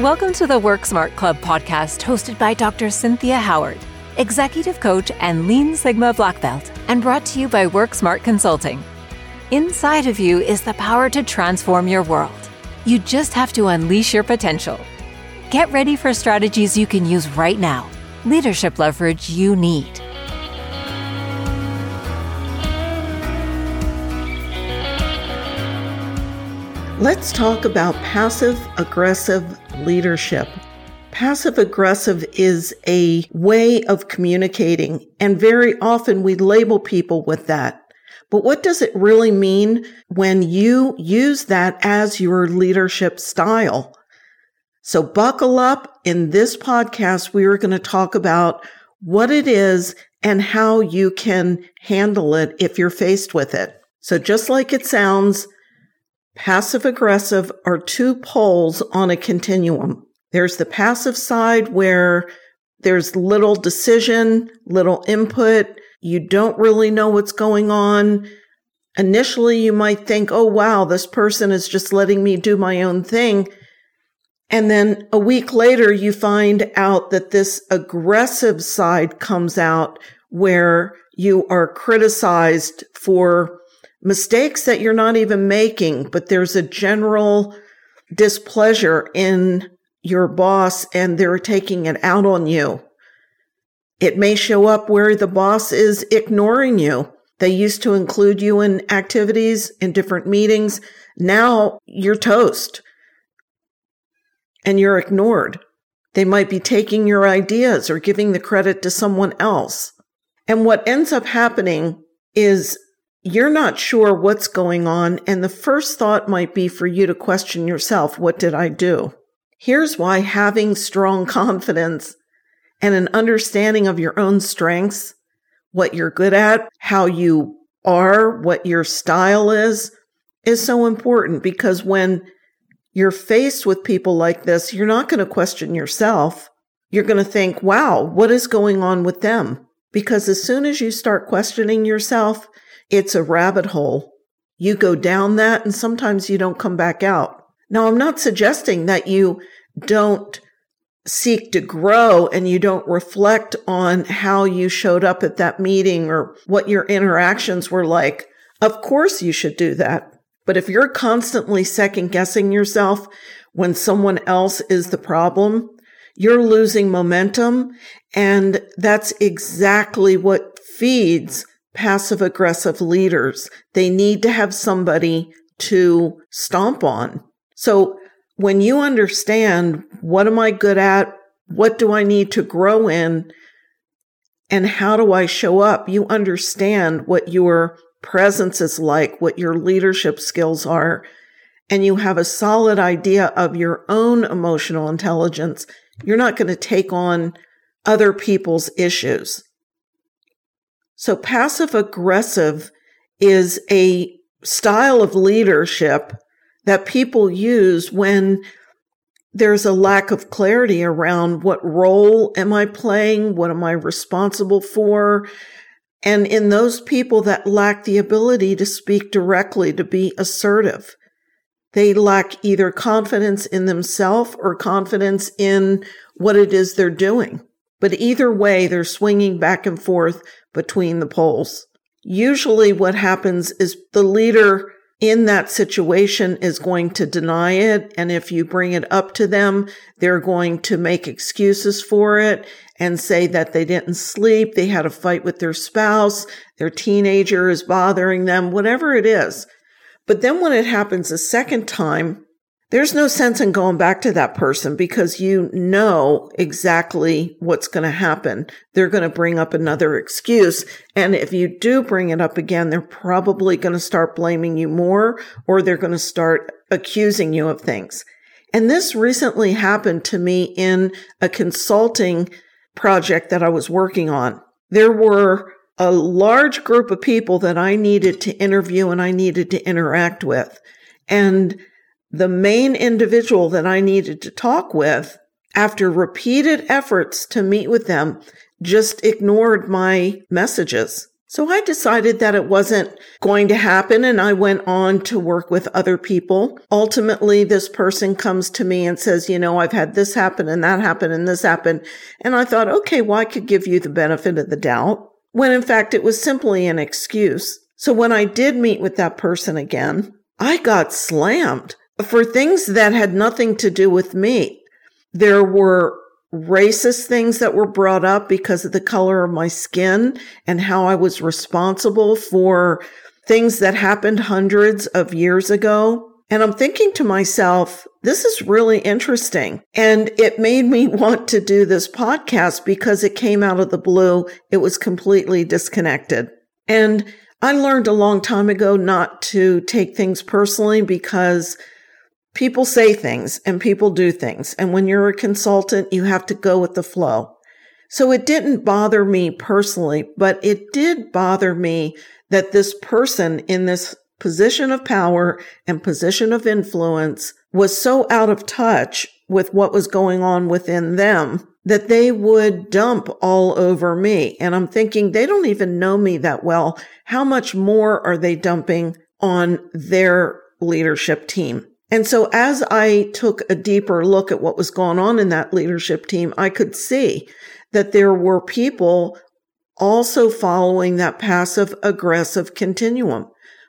Welcome to the Work Smart Club podcast, hosted by Dr. Cynthia Howard, executive coach and Lean Sigma Black Belt, and brought to you by Work Smart Consulting. Inside of you is the power to transform your world. You just have to unleash your potential. Get ready for strategies you can use right now, leadership leverage you need. Let's talk about passive aggressive leadership. Passive aggressive is a way of communicating, and very often we label people with that. But what does it really mean when you use that as your leadership style? So buckle up. In this podcast, we are going to talk about what it is and how you can handle it if you're faced with it. So just like it sounds, Passive aggressive are two poles on a continuum. There's the passive side where there's little decision, little input. You don't really know what's going on. Initially, you might think, oh, wow, this person is just letting me do my own thing. And then a week later, you find out that this aggressive side comes out where you are criticized for mistakes that you're not even making, but there's a general displeasure in your boss and they're taking it out on you. It may show up where the boss is ignoring you. They used to include you in activities in different meetings. Now you're toast and you're ignored. They might be taking your ideas or giving the credit to someone else. And what ends up happening is you're not sure what's going on. And the first thought might be for you to question yourself. What did I do? Here's why having strong confidence and an understanding of your own strengths, what you're good at, how you are, what your style is, is so important because when you're faced with people like this, you're not going to question yourself. You're going to think, wow, what is going on with them? Because as soon as you start questioning yourself, it's a rabbit hole. You go down that and sometimes you don't come back out. Now, I'm not suggesting that you don't seek to grow and you don't reflect on how you showed up at that meeting or what your interactions were like. Of course you should do that. But if you're constantly second guessing yourself when someone else is the problem, you're losing momentum. And that's exactly what feeds passive aggressive leaders. They need to have somebody to stomp on. So when you understand what am I good at? What do I need to grow in? And how do I show up? You understand what your presence is like, what your leadership skills are, and you have a solid idea of your own emotional intelligence. You're not going to take on other people's issues. So passive aggressive is a style of leadership that people use when there's a lack of clarity around what role am I playing? What am I responsible for? And in those people that lack the ability to speak directly, to be assertive, they lack either confidence in themselves or confidence in what it is they're doing. But either way, they're swinging back and forth between the poles. Usually what happens is the leader in that situation is going to deny it. And if you bring it up to them, they're going to make excuses for it and say that they didn't sleep. They had a fight with their spouse. Their teenager is bothering them, whatever it is. But then when it happens a second time, there's no sense in going back to that person because you know exactly what's going to happen. They're going to bring up another excuse. And if you do bring it up again, they're probably going to start blaming you more or they're going to start accusing you of things. And this recently happened to me in a consulting project that I was working on. There were a large group of people that I needed to interview and I needed to interact with. And the main individual that I needed to talk with, after repeated efforts to meet with them, just ignored my messages. So I decided that it wasn't going to happen and I went on to work with other people. Ultimately, this person comes to me and says, you know, I've had this happen and that happen and this happen. And I thought, okay, well, I could give you the benefit of the doubt when in fact it was simply an excuse. So when I did meet with that person again, I got slammed for things that had nothing to do with me. There were racist things that were brought up because of the color of my skin and how I was responsible for things that happened hundreds of years ago. And I'm thinking to myself, this is really interesting. And it made me want to do this podcast because it came out of the blue. It was completely disconnected. And I learned a long time ago not to take things personally because people say things and people do things. And when you're a consultant, you have to go with the flow. So it didn't bother me personally, but it did bother me that this person in this position of power and position of influence was so out of touch with what was going on within them that they would dump all over me. And I'm thinking they don't even know me that well. How much more are they dumping on their leadership team? And so as I took a deeper look at what was going on in that leadership team, I could see that there were people also following that passive aggressive continuum.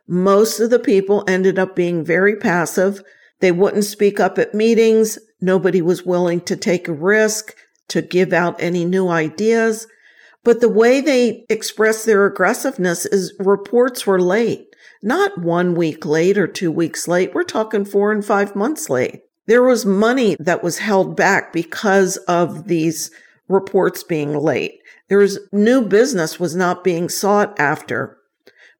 Most of the people ended up being very passive. They wouldn't speak up at meetings. Nobody was willing to take a risk, to give out any new ideas. But the way they expressed their aggressiveness is reports were late. Not one week late or two weeks late. We're talking four and five months late. There was money that was held back because of these reports being late. There was new business was not being sought after.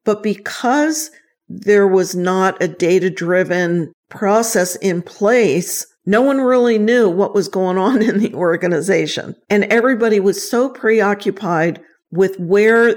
But because there was not a data driven process in place, no one really knew what was going on in the organization. And everybody was so preoccupied with where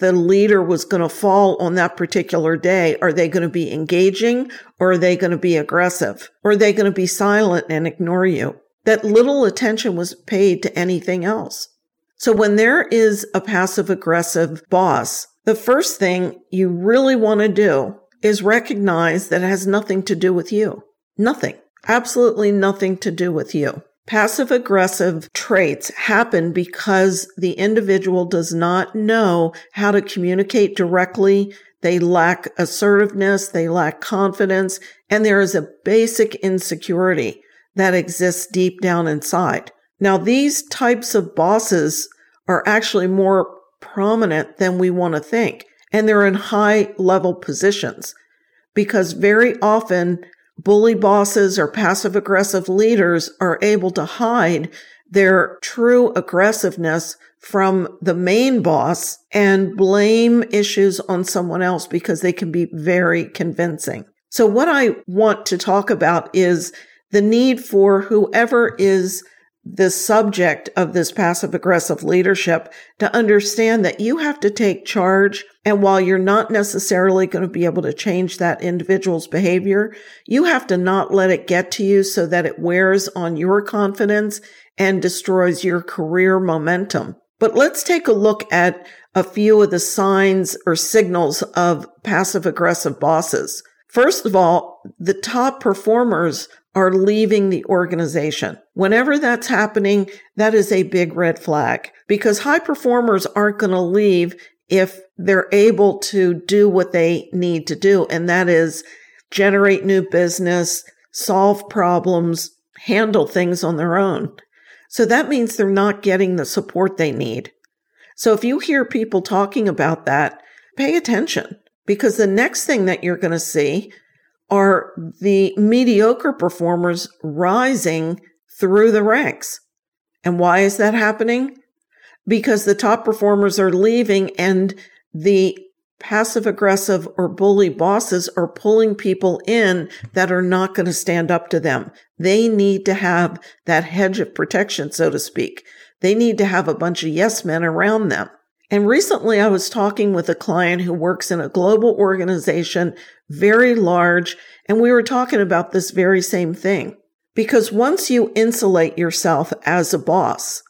the leader was going to fall on that particular day. Are they going to be engaging or are they going to be aggressive? Or are they going to be silent and ignore you? That little attention was paid to anything else. So when there is a passive aggressive boss, the first thing you really want to do is recognize that it has nothing to do with you. Nothing. Absolutely nothing to do with you. Passive aggressive traits happen because the individual does not know how to communicate directly. They lack assertiveness. They lack confidence. And there is a basic insecurity that exists deep down inside. Now, these types of bosses are actually more prominent than we want to think. And they're in high level positions because very often bully bosses or passive aggressive leaders are able to hide their true aggressiveness from the main boss and blame issues on someone else because they can be very convincing. So what I want to talk about is the need for whoever is the subject of this passive aggressive leadership to understand that you have to take charge. And while you're not necessarily going to be able to change that individual's behavior, you have to not let it get to you so that it wears on your confidence and destroys your career momentum. But let's take a look at a few of the signs or signals of passive aggressive bosses. First of all, the top performers are leaving the organization. Whenever that's happening, that is a big red flag because high performers aren't going to leave if they're able to do what they need to do. And that is generate new business, solve problems, handle things on their own. So that means they're not getting the support they need. So if you hear people talking about that, pay attention because the next thing that you're going to see are the mediocre performers rising through the ranks. And why is that happening? Because the top performers are leaving and the passive aggressive or bully bosses are pulling people in that are not going to stand up to them. They need to have that hedge of protection, so to speak. They need to have a bunch of yes men around them. And recently I was talking with a client who works in a global organization, very large, and we were talking about this very same thing. Because once you insulate yourself as a boss,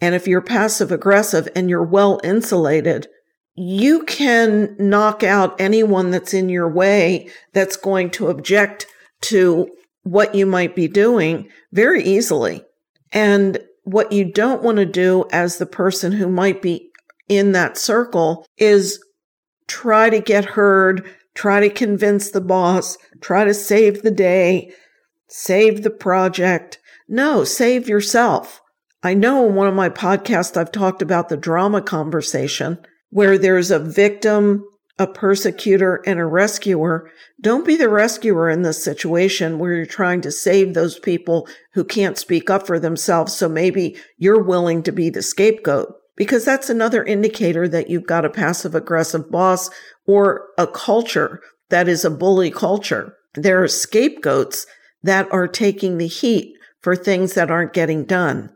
and if you're passive aggressive and you're well insulated, you can knock out anyone that's in your way that's going to object to what you might be doing very easily. And what you don't want to do as the person who might be in that circle is try to get heard, try to convince the boss, try to save the day, save the project. No, save yourself. I know in one of my podcasts, I've talked about the drama conversation where there's a victim, a persecutor, and a rescuer. Don't be the rescuer in this situation where you're trying to save those people who can't speak up for themselves. So maybe you're willing to be the scapegoat because that's another indicator that you've got a passive aggressive boss or a culture that is a bully culture. There are scapegoats that are taking the heat for things that aren't getting done.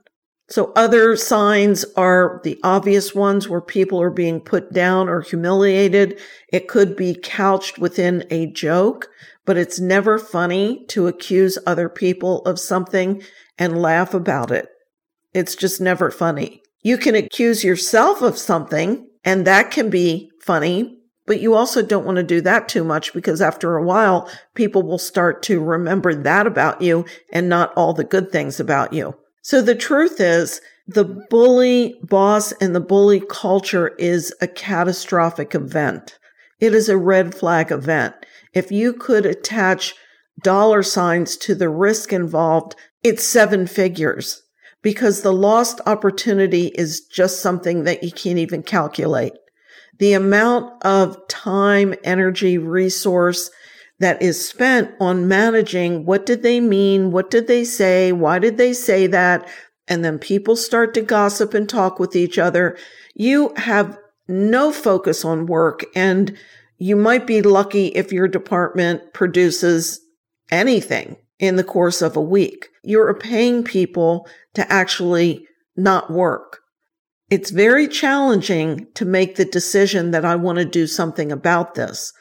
So other signs are the obvious ones where people are being put down or humiliated. It could be couched within a joke, but it's never funny to accuse other people of something and laugh about it. It's just never funny. You can accuse yourself of something and that can be funny, but you also don't want to do that too much because after a while, people will start to remember that about you and not all the good things about you. So the truth is the bully boss and the bully culture is a catastrophic event. It is a red flag event. If you could attach dollar signs to the risk involved, it's seven figures because the lost opportunity is just something that you can't even calculate. The amount of time, energy, resource, that is spent on managing what did they mean? What did they say? Why did they say that? And then people start to gossip and talk with each other. You have no focus on work and you might be lucky if your department produces anything in the course of a week. You're paying people to actually not work. It's very challenging to make the decision that I want to do something about this.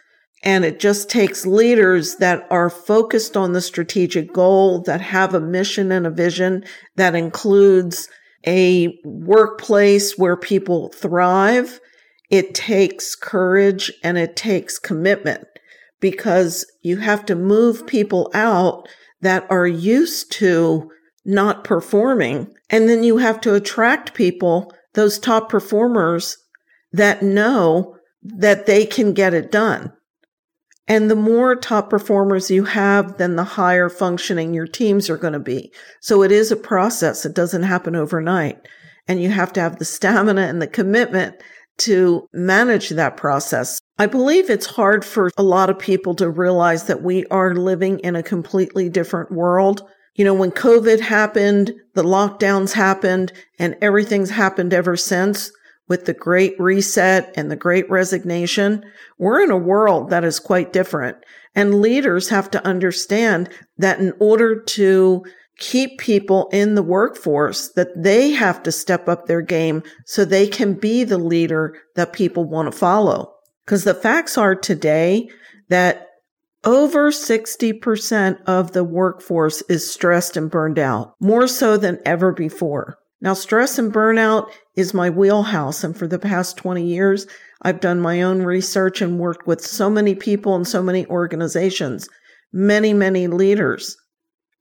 And it just takes leaders that are focused on the strategic goal, that have a mission and a vision that includes a workplace where people thrive. It takes courage and it takes commitment because you have to move people out that are used to not performing. And then you have to attract people, those top performers that know that they can get it done. And the more top performers you have, then the higher functioning your teams are going to be. So it is a process. It doesn't happen overnight. And you have to have the stamina and the commitment to manage that process. I believe it's hard for a lot of people to realize that we are living in a completely different world. You know, when COVID happened, the lockdowns happened, and everything's happened ever since with the great reset and the great resignation, we're in a world that is quite different. And leaders have to understand that in order to keep people in the workforce, that they have to step up their game so they can be the leader that people want to follow. Because the facts are today that over 60% of the workforce is stressed and burned out, more so than ever before. Now, stress and burnout is my wheelhouse. And for the past 20 years, I've done my own research and worked with so many people and so many organizations, many, many leaders.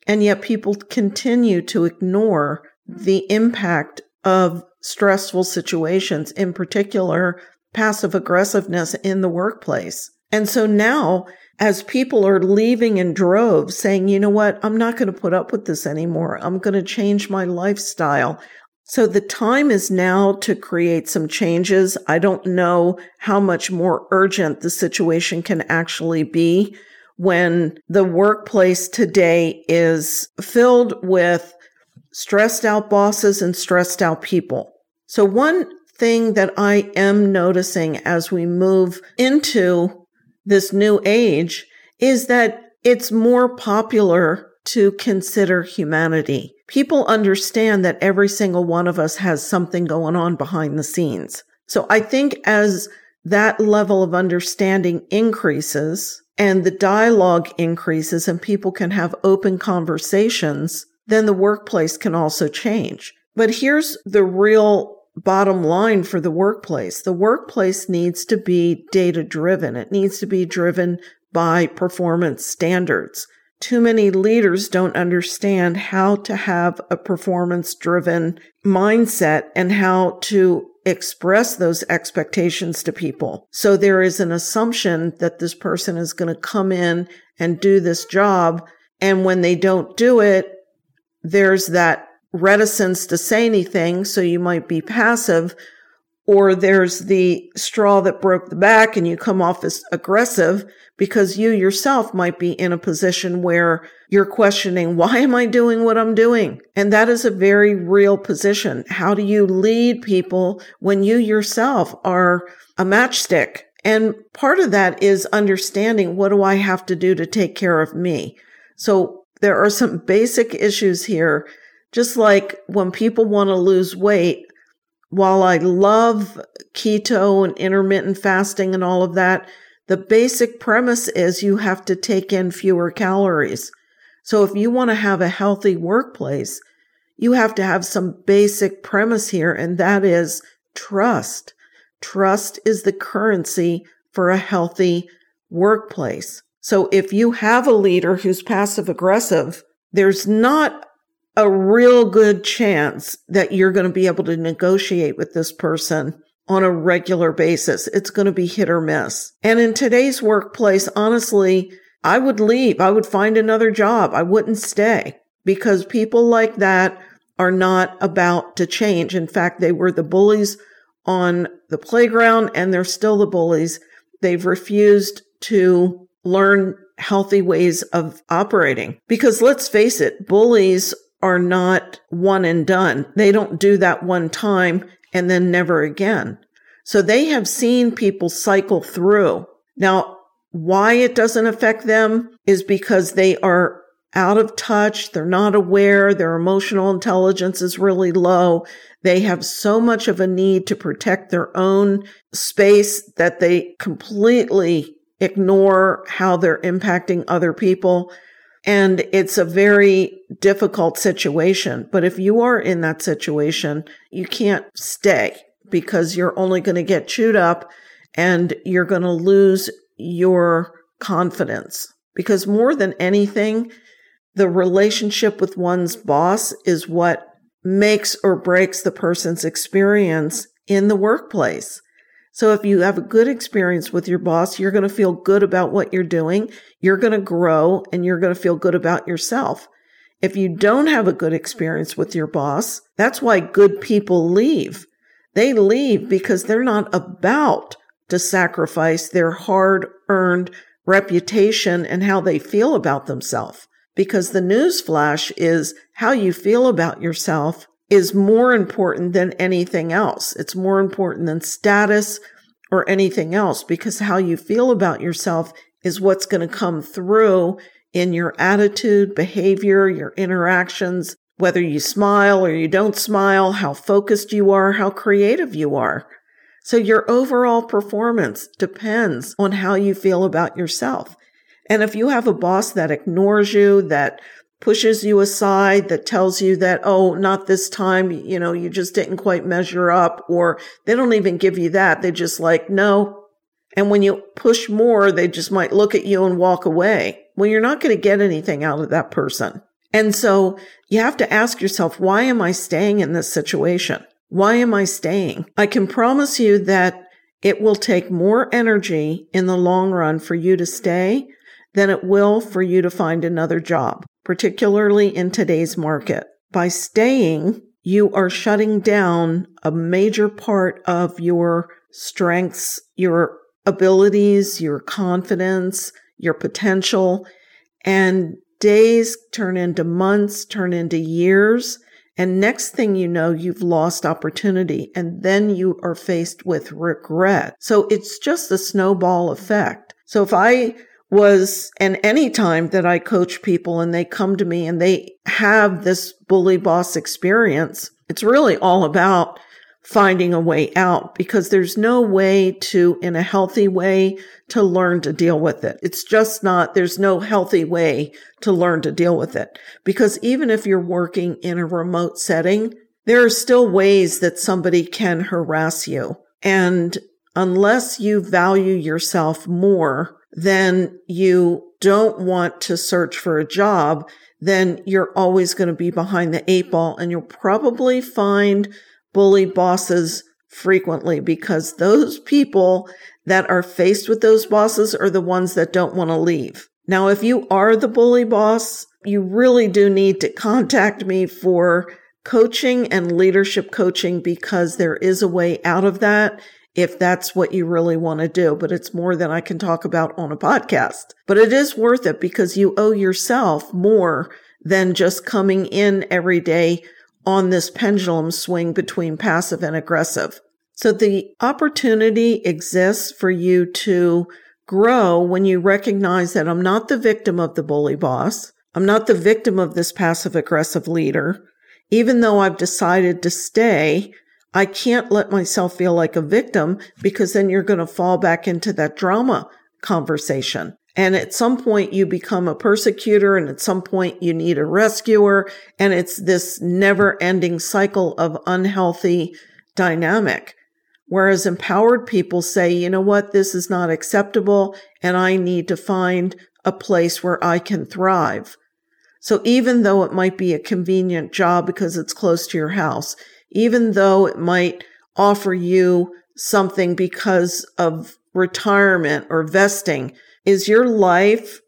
And yet people continue to ignore the impact of stressful situations, in particular, passive aggressiveness in the workplace. And so now as people are leaving in droves saying, you know what? I'm not going to put up with this anymore. I'm going to change my lifestyle. So the time is now to create some changes. I don't know how much more urgent the situation can actually be when the workplace today is filled with stressed out bosses and stressed out people. So one thing that I am noticing as we move into this new age is that it's more popular to consider humanity. People understand that every single one of us has something going on behind the scenes. So I think as that level of understanding increases and the dialogue increases and people can have open conversations, then the workplace can also change. But here's the real bottom line for the workplace. The workplace needs to be data driven. It needs to be driven by performance standards. Too many leaders don't understand how to have a performance driven mindset and how to express those expectations to people. So there is an assumption that this person is going to come in and do this job. And when they don't do it, there's that reticence to say anything. So you might be passive or there's the straw that broke the back and you come off as aggressive because you yourself might be in a position where you're questioning, why am I doing what I'm doing? And that is a very real position. How do you lead people when you yourself are a matchstick? And part of that is understanding what do I have to do to take care of me? So there are some basic issues here. Just like when people want to lose weight, while I love keto and intermittent fasting and all of that, the basic premise is you have to take in fewer calories. So if you want to have a healthy workplace, you have to have some basic premise here, and that is trust. Trust is the currency for a healthy workplace. So if you have a leader who's passive aggressive, there's not a real good chance that you're going to be able to negotiate with this person on a regular basis. It's going to be hit or miss. And in today's workplace, honestly, I would leave. I would find another job. I wouldn't stay because people like that are not about to change. In fact, they were the bullies on the playground and they're still the bullies. They've refused to learn healthy ways of operating because let's face it, bullies are not one and done. They don't do that one time and then never again. So they have seen people cycle through. Now, why it doesn't affect them is because they are out of touch. They're not aware. Their emotional intelligence is really low. They have so much of a need to protect their own space that they completely ignore how they're impacting other people. And it's a very difficult situation. But if you are in that situation, you can't stay because you're only going to get chewed up and you're going to lose your confidence. Because more than anything, the relationship with one's boss is what makes or breaks the person's experience in the workplace. So if you have a good experience with your boss, you're going to feel good about what you're doing. You're going to grow and you're going to feel good about yourself. If you don't have a good experience with your boss, that's why good people leave. They leave because they're not about to sacrifice their hard earned reputation and how they feel about themselves. Because the news flash is how you feel about yourself is more important than anything else. It's more important than status or anything else because how you feel about yourself is what's going to come through in your attitude, behavior, your interactions, whether you smile or you don't smile, how focused you are, how creative you are. So your overall performance depends on how you feel about yourself. And if you have a boss that ignores you, that pushes you aside that tells you that, oh, not this time, you know, you just didn't quite measure up, or they don't even give you that. They just like, no. And when you push more, they just might look at you and walk away. Well, you're not going to get anything out of that person. And so you have to ask yourself, why am I staying in this situation? Why am I staying? I can promise you that it will take more energy in the long run for you to stay than it will for you to find another job particularly in today's market. By staying, you are shutting down a major part of your strengths, your abilities, your confidence, your potential, and days turn into months, turn into years. And next thing you know, you've lost opportunity and then you are faced with regret. So it's just a snowball effect. So if I was, and any time that I coach people and they come to me and they have this bully boss experience, it's really all about finding a way out because there's no way to, in a healthy way, to learn to deal with it. It's just not, there's no healthy way to learn to deal with it. Because even if you're working in a remote setting, there are still ways that somebody can harass you. And unless you value yourself more, then you don't want to search for a job, then you're always going to be behind the eight ball and you'll probably find bully bosses frequently because those people that are faced with those bosses are the ones that don't want to leave. Now, if you are the bully boss, you really do need to contact me for coaching and leadership coaching because there is a way out of that if that's what you really want to do. But it's more than I can talk about on a podcast. But it is worth it because you owe yourself more than just coming in every day on this pendulum swing between passive and aggressive. So the opportunity exists for you to grow when you recognize that I'm not the victim of the bully boss. I'm not the victim of this passive aggressive leader. Even though I've decided to stay, I can't let myself feel like a victim because then you're going to fall back into that drama conversation. And at some point you become a persecutor and at some point you need a rescuer. And it's this never ending cycle of unhealthy dynamic. Whereas empowered people say, you know what? This is not acceptable and I need to find a place where I can thrive. So even though it might be a convenient job because it's close to your house, even though it might offer you something because of retirement or vesting, is your life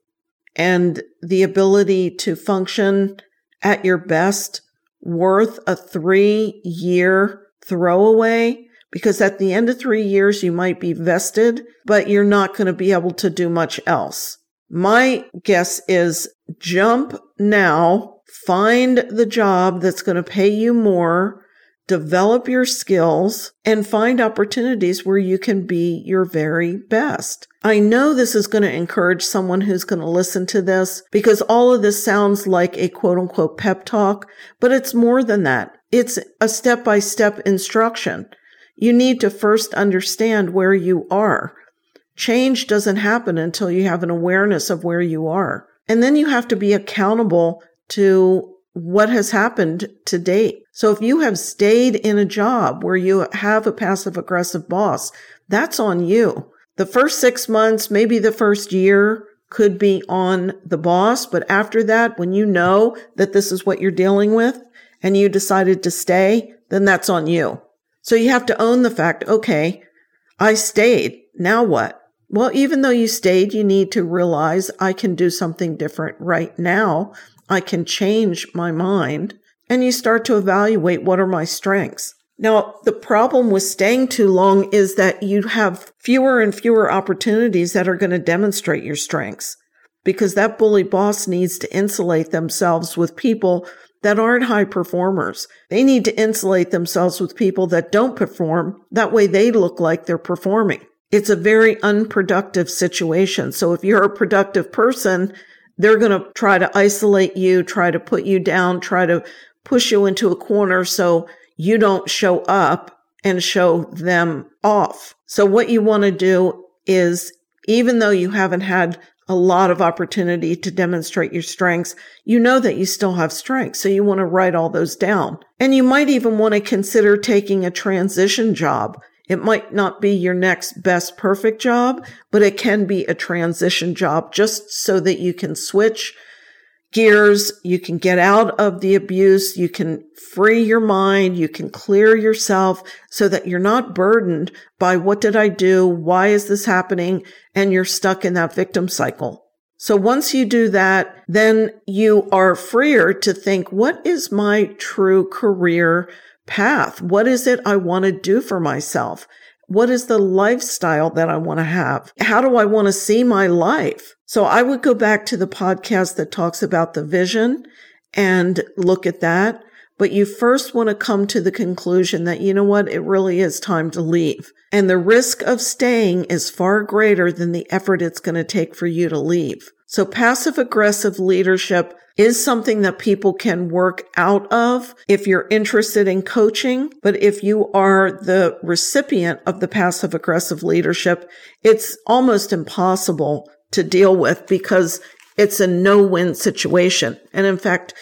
and the ability to function at your best worth a three year throwaway? Because at the end of three years, you might be vested, but you're not going to be able to do much else. My guess is jump now, find the job that's going to pay you more develop your skills, and find opportunities where you can be your very best. I know this is going to encourage someone who's going to listen to this because all of this sounds like a quote unquote pep talk, but it's more than that. It's a step by step instruction. You need to first understand where you are. Change doesn't happen until you have an awareness of where you are. And then you have to be accountable to what has happened to date. So if you have stayed in a job where you have a passive aggressive boss, that's on you. The first six months, maybe the first year could be on the boss. But after that, when you know that this is what you're dealing with and you decided to stay, then that's on you. So you have to own the fact, okay, I stayed. Now what? Well, even though you stayed, you need to realize I can do something different right now I can change my mind. And you start to evaluate what are my strengths. Now, the problem with staying too long is that you have fewer and fewer opportunities that are going to demonstrate your strengths because that bully boss needs to insulate themselves with people that aren't high performers. They need to insulate themselves with people that don't perform. That way they look like they're performing. It's a very unproductive situation. So if you're a productive person, they're going to try to isolate you, try to put you down, try to push you into a corner so you don't show up and show them off. So what you want to do is even though you haven't had a lot of opportunity to demonstrate your strengths, you know that you still have strengths. So you want to write all those down. And you might even want to consider taking a transition job it might not be your next best perfect job, but it can be a transition job just so that you can switch gears. You can get out of the abuse. You can free your mind. You can clear yourself so that you're not burdened by what did I do? Why is this happening? And you're stuck in that victim cycle. So once you do that, then you are freer to think, what is my true career path? What is it I want to do for myself? What is the lifestyle that I want to have? How do I want to see my life? So I would go back to the podcast that talks about the vision and look at that. But you first want to come to the conclusion that, you know what? It really is time to leave. And the risk of staying is far greater than the effort it's going to take for you to leave. So passive aggressive leadership is something that people can work out of if you're interested in coaching. But if you are the recipient of the passive aggressive leadership, it's almost impossible to deal with because it's a no win situation. And in fact,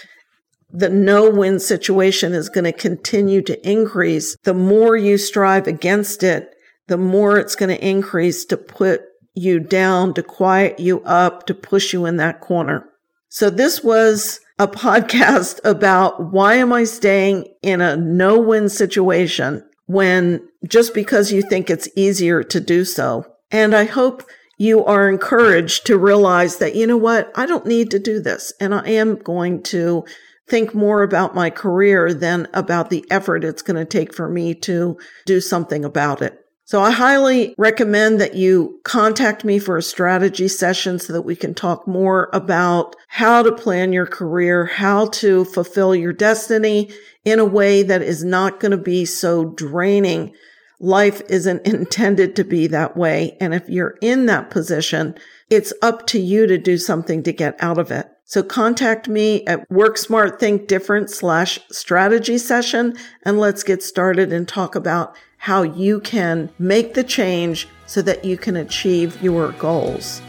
the no win situation is going to continue to increase. The more you strive against it, the more it's going to increase to put you down, to quiet you up, to push you in that corner. So this was a podcast about why am I staying in a no win situation when just because you think it's easier to do so. And I hope you are encouraged to realize that, you know what? I don't need to do this. And I am going to think more about my career than about the effort it's going to take for me to do something about it. So I highly recommend that you contact me for a strategy session so that we can talk more about how to plan your career, how to fulfill your destiny in a way that is not going to be so draining. Life isn't intended to be that way. And if you're in that position, it's up to you to do something to get out of it. So contact me at Work Smart Think Different slash strategy session and let's get started and talk about how you can make the change so that you can achieve your goals.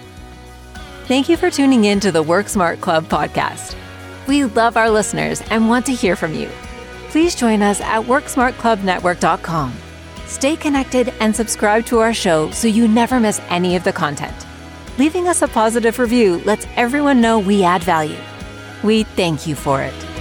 Thank you for tuning in to the Work Smart Club podcast. We love our listeners and want to hear from you. Please join us at WorksmartClubNetwork.com. Stay connected and subscribe to our show so you never miss any of the content. Leaving us a positive review lets everyone know we add value. We thank you for it.